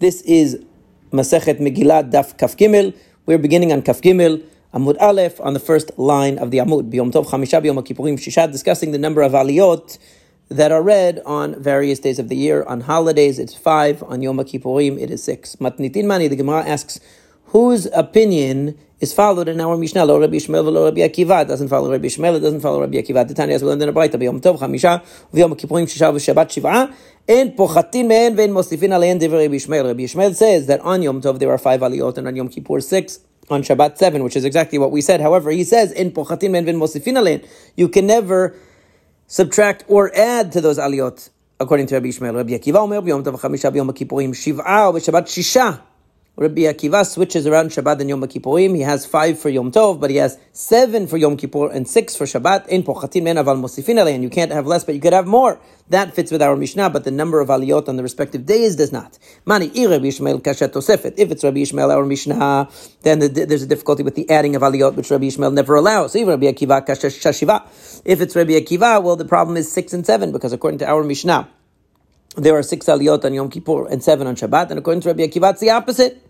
This is Masechet Megillah Daf Kaf Gimel. We're beginning on Kaf Gimel, Amud Aleph, on the first line of the Amud. Biyom Tov Chamisha Biyom Kippurim Shisha, discussing the number of aliyot that are read on various days of the year. On holidays, it's five. On Yom Kippurim, it is six. Matnitin Mani, the Gemara asks, whose opinion is followed in our Mishnah. Lo Rabbi Ishmael lo Rabbi Akiva. It doesn't follow Rabbi Ishmael. It doesn't follow Rabbi Akiva. The Tanya as we learned in the Brayta. B'Yom Tov Chamisha v'Yom Kippurim Shisha v'Shabbat Shiv'a. En pochatin me'en ve'en mosifin alein divrei Rabbi Ishmael. Rabbi Ishmael says that on Yom Tov there are five aliyot and on Yom Kippur six. On Shabbat seven, which is exactly what we said. However, he says in pochatin me'en ve'en mosifin. You can never subtract or add to those aliyot according to Rabbi Ishmael. Rabbi Akiva Omer b'Yom Tov Chamisha b'Yom Kippurim Shiv'a v'Shabbat Shisha. Rabbi Akiva switches around Shabbat and Yom Kippurim. He has five for Yom Tov, but he has seven for Yom Kippur and six for Shabbat. In pochatim men aval mosifin and you can't have less, but you could have more. That fits with our Mishnah, but the number of aliyot on the respective days does not. Mani Rabbi Ishmael kashet tosefet. If it's Rabbi Ishmael our Mishnah, then the, there's a difficulty with the adding of aliyot, which Rabbi Ishmael never allows. Even Rabbi Akiva kashet shashiva. If it's Rabbi Akiva, well, the problem is six and seven because according to our Mishnah. There are six aliyot on Yom Kippur and seven on Shabbat, and according to Rabbi Akiva, it's the opposite.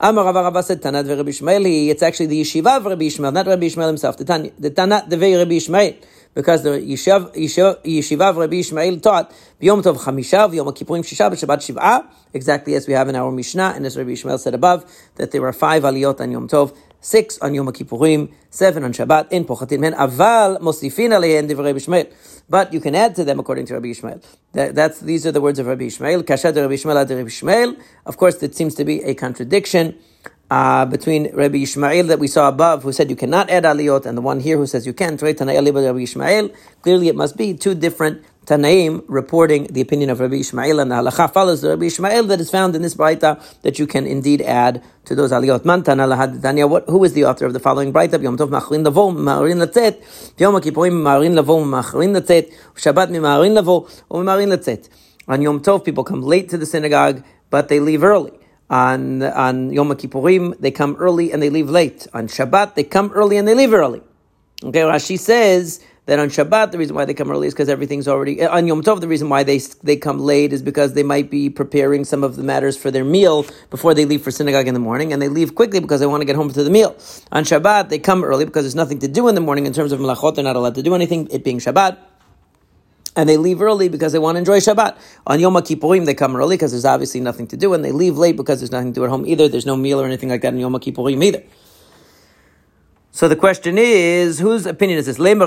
Amar Rava said Tanat Rabbi Ishmael. It's actually the yeshiva of Rabbi Ishmael, not Rabbi Ishmael himself. The Tanat the Rabbi Ishmael, because the yeshiva, yeshiva of Rabbi Ishmael taught Yom Tov Chamisha, Yom Kippurim Shisha, Shabbat Shiv'a, exactly as we have in our Mishnah, and as Rabbi Ishmael said above, that there were five aliyot on Yom Tov, six on Yom Kippurim, seven on Shabbat, in Pochatim Men, aval mosifin divrei Rabbi Ishmael. But you can add to them according to Rabbi Ishmael. That, that's, these are the words of Rabbi Ishmael. Kashad Rabbi Ishmael ad Rabbi Ishmael. Of course, it seems to be a contradiction. Uh, between Rabbi Ishmael that we saw above, who said you cannot add aliyot, and the one here who says you can, Rabbi Ishmael. Clearly, it must be two different Tanaim reporting the opinion of Rabbi Ishmael, and the halacha follows the Rabbi Ishmael that is found in this Braita that you can indeed add to those aliyot. Man tana lahadanya, what, who is the author of the following Braita? Yom Tov machrin lavo, ma'arin latzet, Yom Kippurim ma'arin lavo, ma'arin latzet, Shabbat ma'arin lavo, ma'arin latzet. On Yom Tov, people come late to the synagogue, but they leave early. On, on Yom Kippurim, they come early and they leave late. On Shabbat, they come early and they leave early. Okay, Rashi says that on Shabbat, the reason why they come early is because everything's already on Yom Tov. The reason why they they come late is because they might be preparing some of the matters for their meal before they leave for synagogue in the morning, and they leave quickly because they want to get home to the meal. On Shabbat, they come early because there's nothing to do in the morning in terms of melachot. They're not allowed to do anything, it being Shabbat. And they leave early because they want to enjoy Shabbat. On Yom Kippurim, they come early because there's obviously nothing to do, and they leave late because there's nothing to do at home either. There's no meal or anything like that in Yom Kippurim either. So the question is, whose opinion is this? Maybe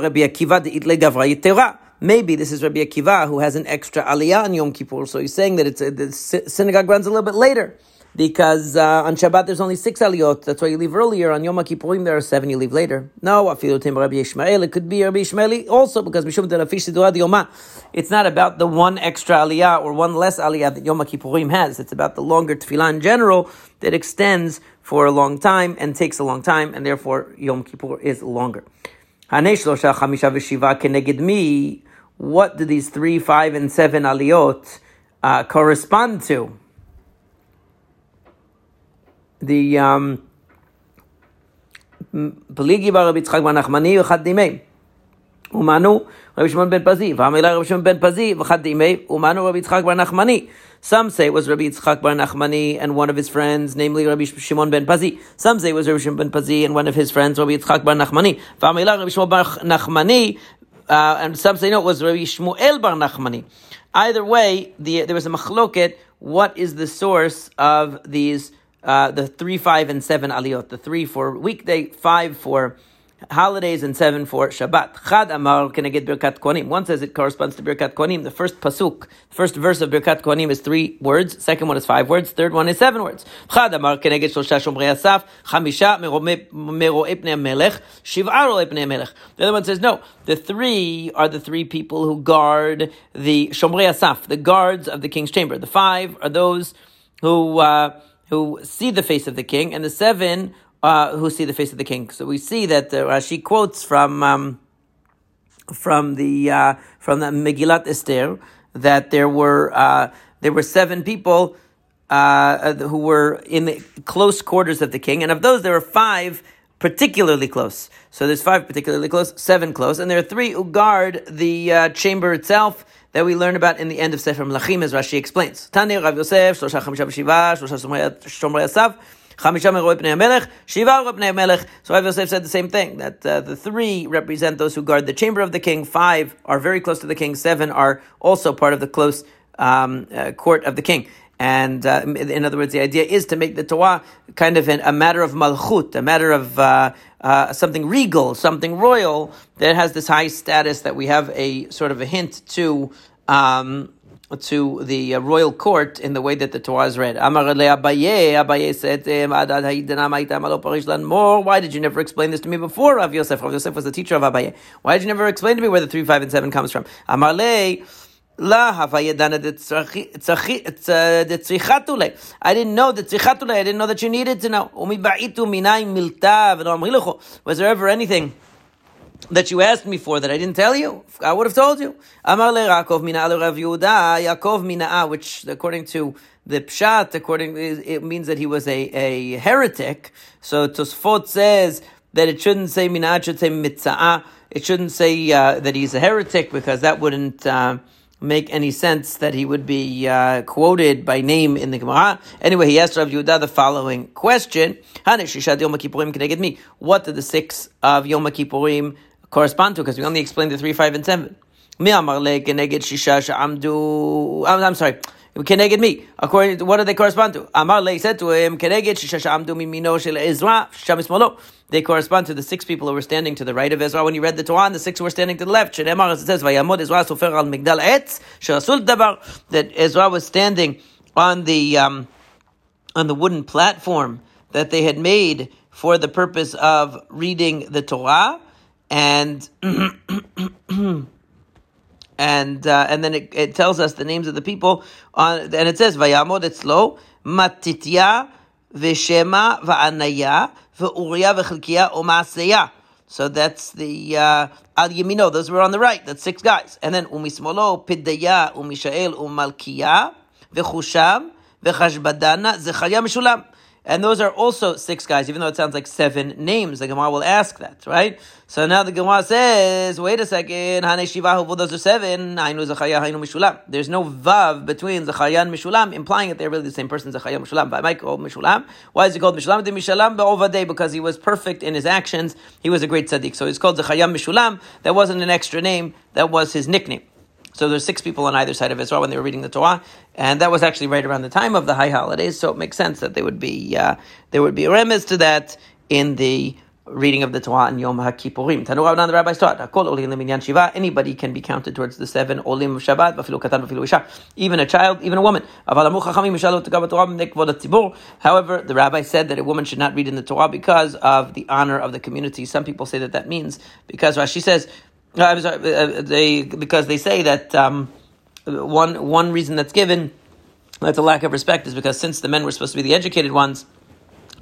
this is Rabbi Akiva who has an extra aliyah on Yom Kippur. So he's saying that it's a, the synagogue runs a little bit later because uh, on Shabbat there's only six aliyot. That's why you leave earlier. On Yom Kippurim there are seven. You leave later. No, afilu tim Rabbi Ishmael. It could be Rabbi Ishmael also because yoma It's not about the one extra aliyah or one less aliyah that Yom Kippurim has. It's about the longer tefillah in general that extends for a long time and takes a long time, and therefore Yom Kippur is longer. What do these three, five, and seven aliyot uh, correspond to? The um, Peligi bar Rabbi Yitzchak bar Nachmani v'chad dimei. Umanu Rabbi Shimon ben Pazi. V'amilai Rabbi Shimon ben Pazi v'chad dimei. Umanu Rabbi Yitzchak bar Nachmani. Some say it was Rabbi Yitzchak bar Nachmani and one of his friends, namely Rabbi Shimon ben Pazi. Some say it was Rabbi Shimon ben Pazi and one of his friends, Rabbi Yitzchak bar Nachmani. Rabbi Shimon bar Nachmani, uh, and some say no, it was Rabbi Shmuel bar Nachmani. Either way, the, there was a machloket. What is the source of these, uh, the three, five, and seven aliyot? The three for weekday, five for holidays and seven for Shabbat. Chad Amar get Birkat Kohanim. One says it corresponds to Birkat Kohanim. The first pasuk, the first verse of Birkat Kohanim is three words. Second one is five words. Third one is seven words. Chad Amar can I get Shosha Shomrei Asaf. Chamisha Mero'e Pnei Melech. Shiv'a Ro'e Pnei Melech. The other one says no. The three are the three people who guard the Shomrei Asaf, the guards of the king's chamber. The five are those who. Uh, who see the face of the king, and the seven uh, who see the face of the king. So we see that uh, Rashi quotes from um, from the uh, from the Megillat Esther that there were uh, there were seven people uh, who were in the close quarters of the king, and of those there were five particularly close. So there's five particularly close, seven close, and there are three who guard the uh, chamber itself. That we learn about in the end of Sefer Melachim, as Rashi explains. Tani Rav Yosef, Shlosha Chamisha B'Shiva, Shlosha Shomrei Asav, Chamisha Meroi Pnei Shiva Pnei. So Rav Yosef said the same thing, that uh, the three represent those who guard the chamber of the king, five are very close to the king, seven are also part of the close um, uh, court of the king. And uh, in other words, the idea is to make the Torah kind of an, a matter of malchut, a matter of uh, uh, something regal, something royal that has this high status that we have a sort of a hint to. Um, to the uh, royal court in the way that the Torah is read. Abaye, Abaye said more. Why did you never explain this to me before, Rav Yosef? Rav Yosef was the teacher of Abaye. Why did you never explain to me where the 3, 5, and 7 comes from? Amar La havayedana detzrichatule. I didn't know the tzrichatule. I didn't know that you needed to know. Was there ever anything that you asked me for that I didn't tell you? I would have told you. Amar le Yaakov mina Rav Yehuda. Yaakov mina, which according to the pshat, according it means that he was a, a heretic. So Tosfot says that it shouldn't say mina, it should say mitzah. It shouldn't say uh, that he's a heretic because that wouldn't. Uh, make any sense that he would be uh, quoted by name in the Gemara. Anyway, he asked Rav Yehuda the following question: What did the six of Yom Kippurim correspond to? Because we only explained the three, five, and seven. I'm, I'm sorry. Keneged me. According to what do they correspond to? Amar Le said to him, Keneged Shishashamdu Mimino Shel Ezra, Shamismolo. They correspond to the six people who were standing to the right of Ezra when he read the Torah, and the six who were standing to the left. Shemar, as it says, Vayamod Ezra Sofer al Migdal Etz, Sharasul Dabar, that Ezra was standing on the, um, on the wooden platform that they had made for the purpose of reading the Torah, and and uh, and then it, it, tells us the names of the people on, and it says Vayamod Etzlo Matitya Veshema Va'anaya Ve'Uriya V'Chilkiya U'Maaseya. So that's the uh, Al Yemino. Those were on the right. That's six guys. And then Umismolo Piddaya Umishael Umalkiya Ve'Chusham Ve'Chashbadana Zechariah Mishulam. And those are also six guys, even though it sounds like seven names. The Gemara will ask that, right? So now the Gemara says, wait a second, Hane Shivahu, those are seven, Hainu Zachariah, Hainu Mishulam. There's no Vav between Zachariah and Mishulam, implying that they're really the same person, Zachariah and Mishulam. But I might call Mishulam. Why is he called Mishulam? The Mishulam Be'ovadeh, because he was perfect in his actions. He was a great tzaddik. So he's called Zachariah Mishulam. That wasn't an extra name, that was his nickname. So there's six people on either side of Israel when they were reading the Torah, and that was actually right around the time of the high holidays. So it makes sense that there would be uh, there would be a remiss to that in the reading of the Torah in Yom HaKippurim. Tanu Rabbanan, the rabbis taught, Hakol olim leminyan shiva, anybody can be counted towards the seven olim of Shabbat, vafilu katan, vafilu isha, even a child, even a woman. However, the rabbi said that a woman should not read in the Torah because of the honor of the community. Some people say that that means, because Rashi says, uh, sorry, uh, they because they say that um, one one reason that's given that's a lack of respect is because since the men were supposed to be the educated ones,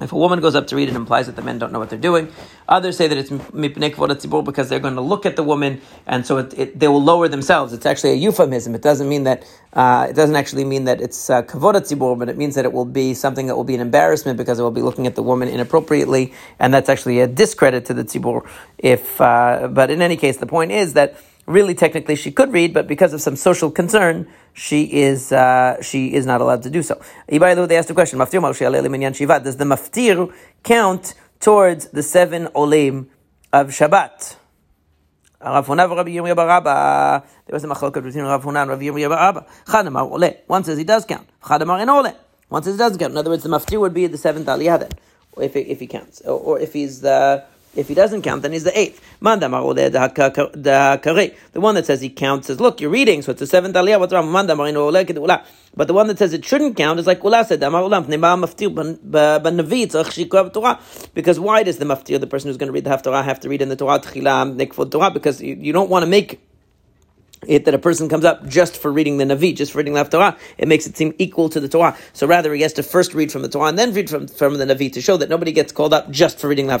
if a woman goes up to read, it implies that the men don't know what they're doing. Others say that it's mipnei because they're going to look at the woman, and so it, it, they will lower themselves. It's actually a euphemism. It doesn't mean that uh, it doesn't actually mean that it's uh, tzibur, but it means that it will be something that will be an embarrassment because it will be looking at the woman inappropriately, and that's actually a discredit to the tzibur. If, uh, but in any case, the point is that really technically she could read, but because of some social concern, she is uh, she is not allowed to do so. By the way, they asked a question: Does the maftir count towards the seven olim of Shabbat? Rav. There was a machloket between Rav Huna and Rabbi Yirmiyah. Chadamar ole. One says he does count. Ole. One says he doesn't count. In other words, the maftir would be the seventh aliyah then, if he, if he counts, or, or if he's the if he doesn't count, then he's the eighth. The one that says he counts says, look, you're reading, so it's the seventh aliyah. What's wrong? But the one that says it shouldn't count is like Ula said, because why does the maftir, the person who's going to read the Haftarah, have to read in the Torah, because you don't want to make it that a person comes up just for reading the Navi, just for reading the Torah, it makes it seem equal to the Torah. So rather, he has to first read from the Torah and then read from, from the Navi to show that nobody gets called up just for reading the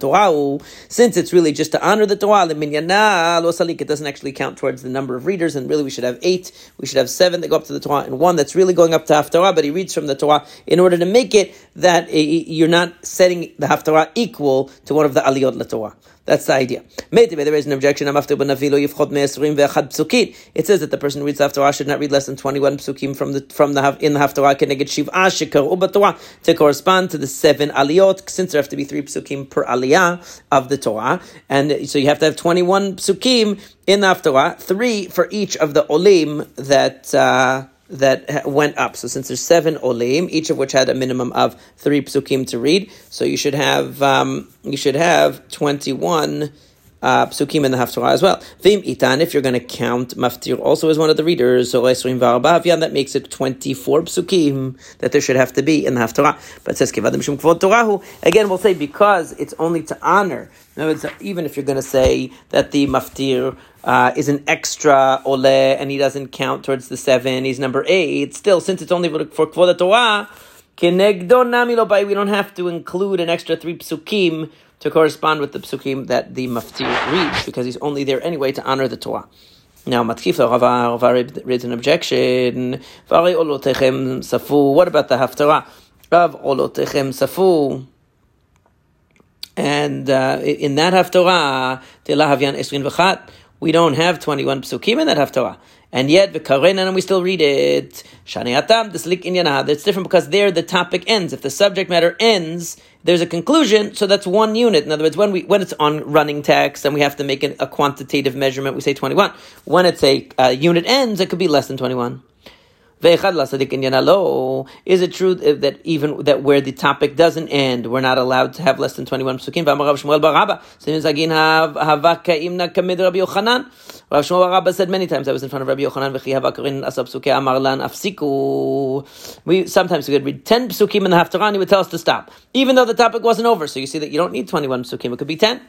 Torah. Since it's really just to honor the Torah, it doesn't actually count towards the number of readers, and really we should have eight, we should have seven that go up to the Torah, and one that's really going up to Haftarah, but he reads from the Torah in order to make it that eh, eh, you're not setting the Haftarah equal to one of the Aliyot La Torah. That's the idea. Maybe there is an objection. It says that the person who reads the Haftarah should not read less than 21 psukim from the from the in the Haftarah to correspond to the seven aliyot, since there have to be three psukim per aliyah of the Torah, and so you have to have 21 psukim in the Haftarah, three for each of the olim that. Uh, that went up. So since there's seven olim, each of which had a minimum of three psukim to read, so you should have um, you should have twenty one. Uh, psukim in the Haftarah as well. Vim itan, if you're going to count maftir also as one of the readers, so that makes it 24 psukim that there should have to be in the Haftarah. But says kivadim shum torahu. Again, we'll say because it's only to honor. In other words, even if you're going to say that the maftir uh, is an extra ole and he doesn't count towards the seven, he's number eight. Still, since it's only for Kvod Torah, we don't have to include an extra three psukim to correspond with the psukim that the maftir reads, because he's only there anyway to honor the Torah. Now, Matkifa Rava Rava reads an objection. What about the haftarah of olotechem safu? And uh, in that haftarah, we don't have 21 psukim in that haftarah. And yet, and we still read it. Shaniatam the Slikiny. It's different because there the topic ends. If the subject matter ends, there's a conclusion, so that's one unit. In other words, when we when it's on running text and we have to make a quantitative measurement, we say 21. When it's a uh, unit ends, it could be less than 21. Is it true that even that where the topic doesn't end, we're not allowed to have less than 21 psukim? Rav Shmuel bar Abba said many times, I was in front of Rabbi Yochanan, we sometimes we could read 10 psukim in the Haftarah, and he would tell us to stop, even though the topic wasn't over. So you see that you don't need 21 psukim, it could be 10.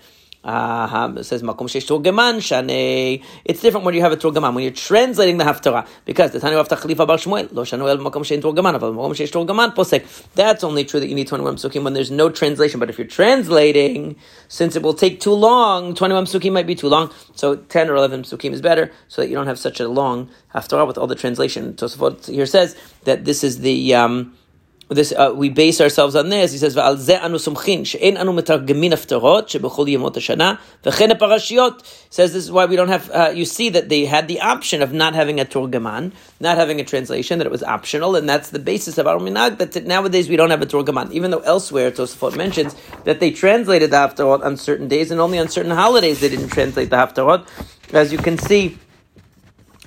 Uh, it says makom shesh turgaman shane. It's different when you have a turgaman when you're translating the haftarah because the Tanya of Tachlifa Bar Shmuel lo shanu el makom shein turgaman aval makom shesh turgaman posek. That's only true that you need 21 psukim when there's no translation. But if you're translating, since it will take too long, 21 psukim might be too long. So 10 or 11 psukim is better, so that you don't have such a long haftarah with all the translation. Tosafot here says that this is the um, this uh, we base ourselves on this. He says, "V'al ze anu sumchin she'en anu metargemin haftarot shebechol yemot hashana v'chen parashiot." Says this is why we don't have. Uh, you see that they had the option of not having a turgaman, not having a translation, that it was optional, and that's the basis of our minag. That nowadays we don't have a turgaman, even though elsewhere Tosafot mentions that they translated the haftarot on certain days and only on certain holidays they didn't translate the haftarot. As you can see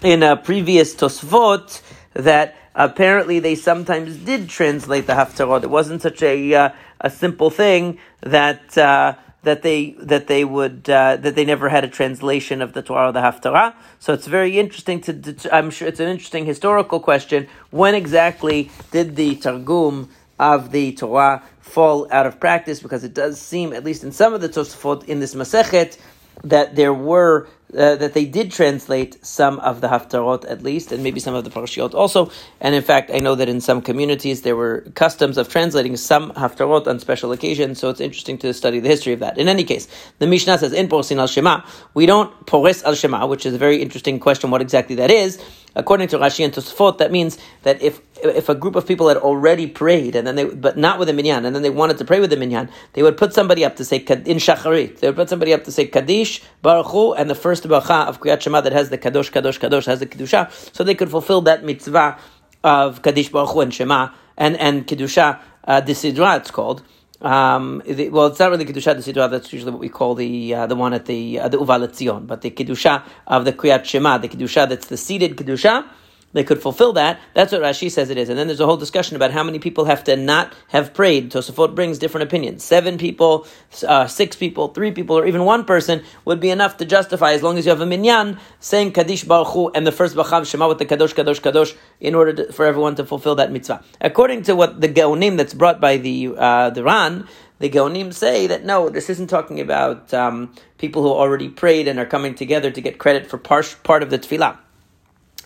in a previous Tosfot that apparently they sometimes did translate the Haftarot. It wasn't such a uh, a simple thing that uh, that they that they would uh, that they never had a translation of the Torah or the Haftarah. So it's very interesting to, to, I'm sure it's an interesting historical question. When exactly did the Targum of the Torah fall out of practice? Because it does seem, at least in some of the Tosafot in this Masechet, that there were uh, that they did translate some of the haftarot at least, and maybe some of the parashiot also. And in fact, I know that in some communities there were customs of translating some haftarot on special occasions. So it's interesting to study the history of that. In any case, the Mishnah says in porsin al shema we don't pores al shema, which is a very interesting question. What exactly that is? According to Rashi and Tosfot, that means that if if a group of people had already prayed and then they but not with a minyan and then they wanted to pray with the minyan, they would put somebody up to say in shacharit. They would put somebody up to say kaddish baruch Hu, and the first bracha of Kriyat Shema that has the kadosh kadosh kadosh has the kedusha, so they could fulfill that mitzvah of kaddish baruch Hu and Shema and and kedusha uh, desidra it's called. Um, the, well, it's not really kedusha the desidra. That's usually what we call the uh, the one at the uh, the uvalatzion, but the kedusha of the kriyat shema, the kedusha that's the seated kedusha they could fulfill that. That's what Rashi says it is. And then there's a whole discussion about how many people have to not have prayed. Tosafot brings different opinions. Seven people, uh, six people, three people, or even one person would be enough to justify as long as you have a minyan saying Kaddish Baruch Hu and the first Bacham Shema with the Kadosh, Kadosh, Kadosh in order to, for everyone to fulfill that mitzvah. According to what the Geonim that's brought by the, uh, the Ran, the Geonim say that no, this isn't talking about um, people who already prayed and are coming together to get credit for part, part of the tefillah.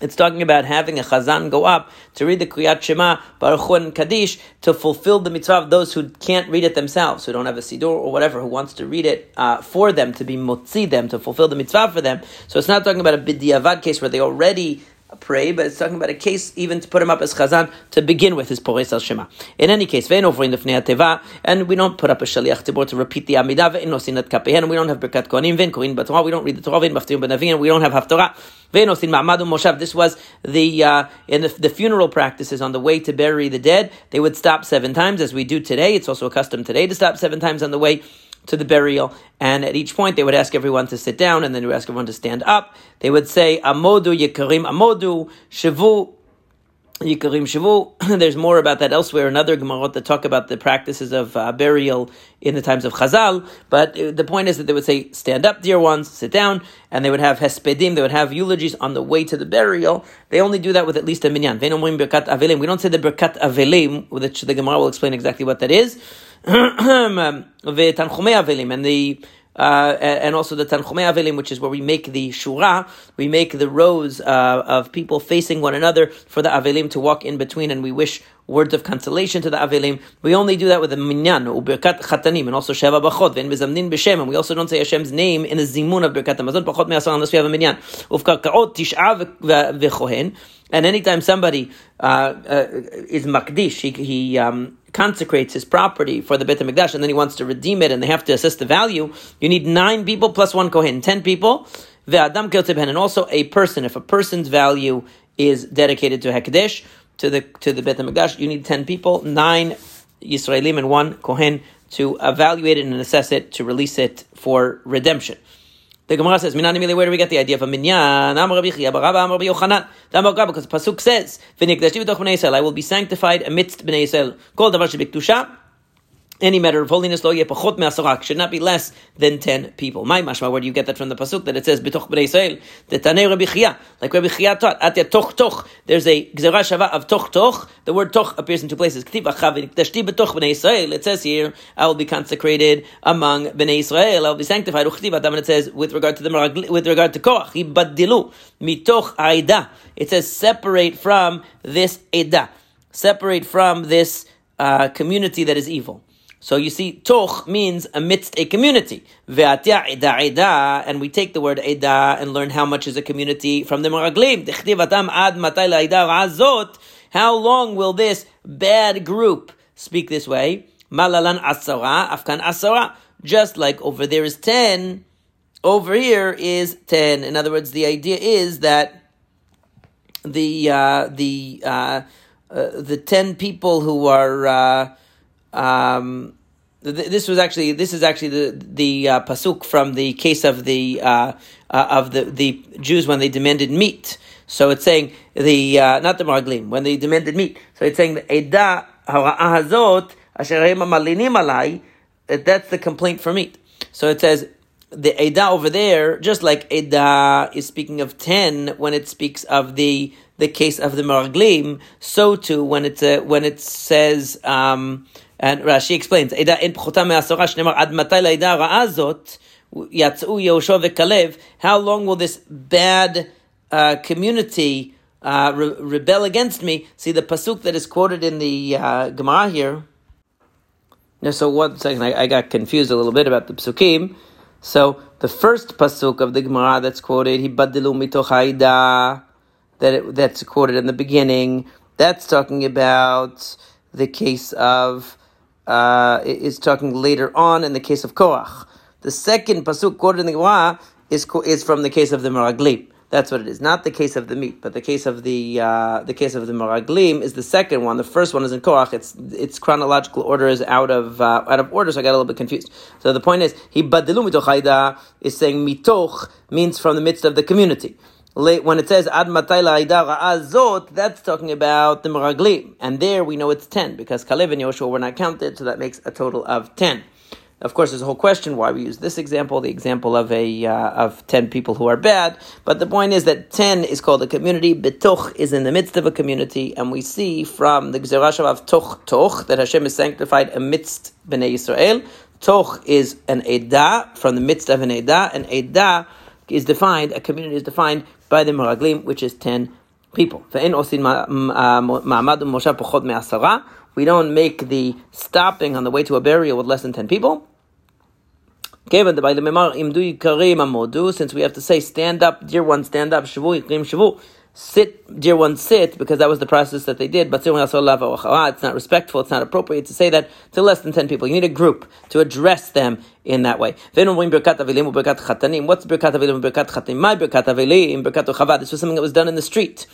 It's talking about having a chazan go up to read the Kriyat Shema, Baruch Hu and Kaddish, to fulfill the mitzvah of those who can't read it themselves, who don't have a siddur or whatever, who wants to read it uh, for them, to be motzi them, to fulfill the mitzvah for them. So it's not talking about a bidiyavad case where they already pray, but it's talking about a case even to put him up as chazan to begin with his pores al shema. In any case, ve'en offering the teva, and we don't put up a shaliach tzibur to repeat the amidah, ve'en we don't have berkat kohanim, ve'en b'torah, we don't read the Torah, ve'en and we don't have haftorah. Ve'en nosin ma'amadu moshav. This was the uh, in the, the funeral practices on the way to bury the dead. They would stop seven times, as we do today. It's also a custom today to stop seven times on the way to the burial. And at each point, they would ask everyone to sit down, and then they would ask everyone to stand up. They would say, Amodu Yikarim Amodu, Shavu Yikarim Shavu. There's more about that elsewhere in other Gemarot that talk about the practices of uh, burial in the times of Chazal. But uh, the point is that they would say, stand up, dear ones, sit down, and they would have hespedim, they would have eulogies on the way to the burial. They only do that with at least a minyan. We don't say the Birkat Avelim, which the Gemara will explain exactly what that is. Um, and the uh, and also the Tanchumei Avelim, which is where we make the Shura, we make the rows uh, of people facing one another for the Avelim to walk in between, and we wish words of consolation to the Avelim. We only do that with the Minyan, Ubirkat Chatanim, and also Sheva Bachot, and we also don't say Hashem's name in the Zimun of Birkat Hamazon, Pachot Me'asar, unless we have a Minyan. And anytime somebody uh, uh, is Makdish, he, he um, consecrates his property for the Beit HaMikdash and then he wants to redeem it and they have to assess the value, you need nine people plus one Kohen, ten people. The Adam Kiltipan, and also a person. If a person's value is dedicated to Hekdesh, to the to the Beit HaMikdash, you need ten people, nine Yisraelim and one Kohen to evaluate it and assess it, to release it for redemption. The Gemara says, Minani where do we get the idea of a minyan? Amar Rabbi Chia, Barabba Amar Rabbi Yochanan. Amar because the Pasuk says, V'nikdashti b'toch b'nei Yisrael, I will be sanctified amidst b'nei Yisrael. Kol davar shebiktusha, any matter of holiness lo pachot me'asarak should not be less than ten people. My mashma, where do you get that from the pasuk that it says b'toch b'nei Yisrael? The tanei Rabbi Chia, like Rabbi Chia taught, at toch toch. There's a gzera shava of toch toch. The word toch appears in two places. Ktiv b'nei Yisrael. It says here, I will be consecrated among b'nei Yisrael. I will be sanctified. Uchtiv adam. It says with regard to the with regard to Korach, ibadilu mitoch aida. It says separate from this eda, separate from this uh, community that is evil. So you see, toch means amidst a community. And we take the word eda and learn how much is a community from the Meraglim. How long will this bad group speak this way? Malalan asara, afkan asara. Just like over there is ten, over here is ten. In other words, the idea is that the uh, the uh, uh, the ten people who are um, this was actually this is actually the the uh, pasuk from the case of the uh, uh, of the, the Jews when they demanded meat. So it's saying the uh, not the marglim when they demanded meat. So it's saying eda. That's the complaint for meat. So it says the eda over there, just like eda is speaking of ten when it speaks of the the case of the marglim, so too when it uh, when it says. Um, and Rashi explains, עדה אין פחותה מעשרה, שנאמר, עד מתי לעדה הרעה הזאת יצאו יהושע וכלב, how long will this bad uh, community uh, re- rebel against me? See the pasuk that is quoted in the uh, Gemara here. Now, so one second, I, I got confused a little bit about the psukim. So the first pasuk of the Gemara that's quoted, "Hibadilu mitoch that it, that's quoted in the beginning. That's talking about the case of uh, is talking later on in the case of Korach. The second pasuk quoted in the Gemara is is from the case of the Meraglim. That's what it is. Not the case of the meat, but the case of the uh, the case of the Meraglim is the second one. The first one is in Korach. Its its chronological order is out of uh, out of order, so I got a little bit confused. So the point is, he badilu mitoch is saying mitoch means from the midst of the community when it says ad azot, that's talking about the meraglim, and there we know it's ten because Kalev and Yoshua were not counted, so that makes a total of ten. Of course, there's a whole question why we use this example, the example of a uh, of ten people who are bad. But the point is that ten is called a community. Betoch is in the midst of a community, and we see from the Gzerashav of Toch Toch that Hashem is sanctified amidst Bnei Israel. Toch is an Edah from the midst of an Edah, and Edah is defined. A community is defined by the Meraglim, which is 10 people. Uh, we don't make the stopping on the way to a burial with less than 10 people. Since we have to say, stand up, dear one, stand up, shavu, shavu. Sit, dear one, sit, because that was the process that they did. But it's not respectful, it's not appropriate to say that to less than 10 people. You need a group to address them in that way. What's. This was something that was done in the street.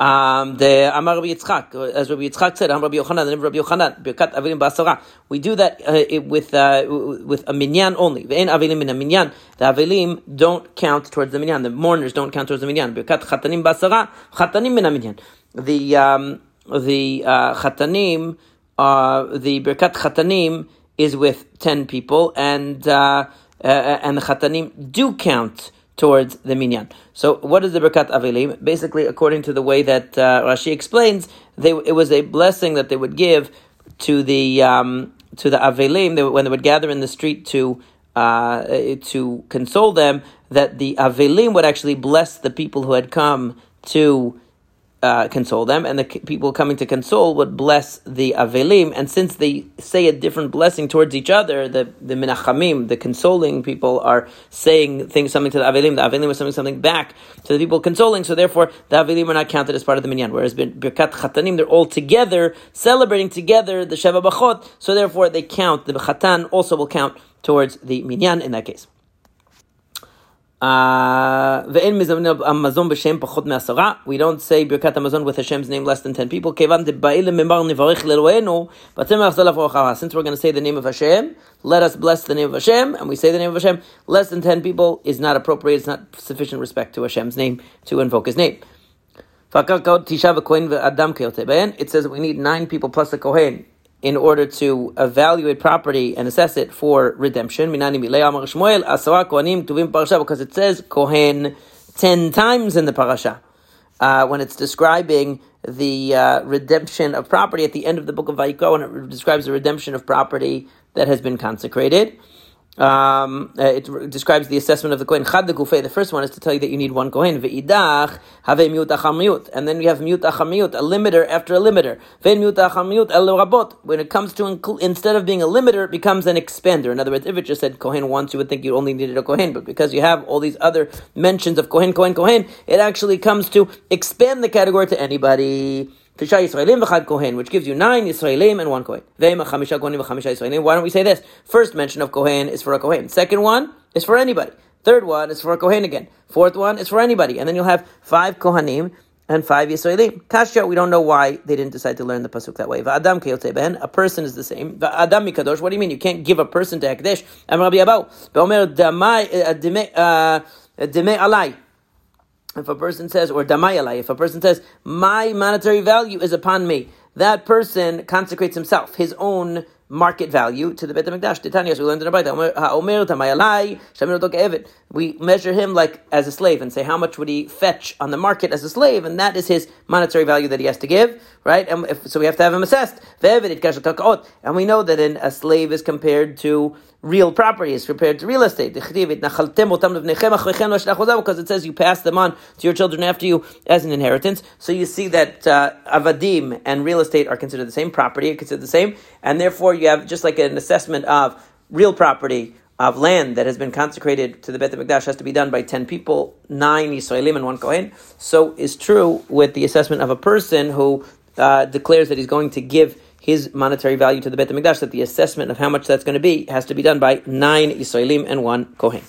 Um, the Amar Rabbi Yitzchak, as Rabbi Yitzchak said, Amar Rabbi Yochanan, the Rabbi Yochanan, Birkat Avilim Basara. We do that uh, with uh, with a minyan only. Ve'en Avilim in a minyan. The Avilim don't count towards the minyan. The mourners don't count towards the minyan. Birkat Chatanim Basara, Chatanim min minyan. The um, the uh, Chatanim, uh, the Birkat Chatanim is with ten people, and uh, uh, and the Chatanim do count towards the minyan. So, what is the Birkat Avilim? Basically, according to the way that uh, Rashi explains, they, it was a blessing that they would give to the um, to the Avilim they, when they would gather in the street to uh, to console them. That the Avilim would actually bless the people who had come to uh, console them, and the people coming to console would bless the Avelim. And since they say a different blessing towards each other, the, the Menachamim, the consoling people, are saying things, something to the Avelim. The Avelim are saying something back to the people consoling, so therefore the Avelim are not counted as part of the Minyan. Whereas Birkat Chatanim, they're all together, celebrating together the Sheva Bachot, so therefore they count, the Chatan also will count towards the Minyan in that case. Uh, we don't say Birkat Hamazon with Hashem's name less than 10 people. Since we're going to say the name of Hashem, let us bless the name of Hashem, and we say the name of Hashem, less than 10 people is not appropriate, it's not sufficient respect to Hashem's name to invoke His name. It says we need nine people plus a Kohen in order to evaluate property and assess it for redemption. Because it says Kohen ten times in the parasha. Uh, when it's describing the uh, redemption of property at the end of the book of Vayikra, when it describes the redemption of property that has been consecrated. Um, uh, it describes the assessment of the Kohen. Chad The first one is to tell you that you need one Kohen. Ve'idach have miut. And then we have miut a limiter after a limiter. Rabot. When it comes to, instead of being a limiter, it becomes an expander. In other words, if it just said Kohen once, you would think you only needed a Kohen. But because you have all these other mentions of Kohen, Kohen, Kohen, it actually comes to expand the category to anybody. Tisha Yisraelim v'chad Kohen, which gives you nine Yisraelim and one Kohen. Ve'ema chamisha Kohenim v'chamisha Yisraelim. Why don't we say this? First mention of Kohen is for a Kohen. Second one is for anybody. Third one is for a Kohen again. Fourth one is for anybody. And then you'll have five Kohanim and five Yisraelim. Kasha, we don't know why they didn't decide to learn the pasuk that way. Va'adam ben, a person is the same. Va'adam mikadosh, what do you mean? You can't give a person to Hekdesh. Am Rabbi Abahu. Be'omer damai, uh, dime, uh, alai if a person says, or damayalai, if a person says, my monetary value is upon me, that person consecrates himself, his own market value to the Beit HaMikdash. Titanias, we learned in the We measure him like as a slave and say how much would he fetch on the market as a slave, and that is his monetary value that he has to give, right? And if, so we have to have him assessed. And we know that in a slave is compared to real property is compared to real estate. Because it says you pass them on to your children after you as an inheritance. So you see that uh, avadim and real estate are considered the same property, considered the same, and therefore you have just like an assessment of real property of land that has been consecrated to the Beit HaMikdash has to be done by 10 people, 9 Yisraelim and 1 Kohen. So is true with the assessment of a person who uh, declares that he's going to give his monetary value to the Beit HaMikdash, that the assessment of how much that's going to be has to be done by nine Israelim and one Kohen.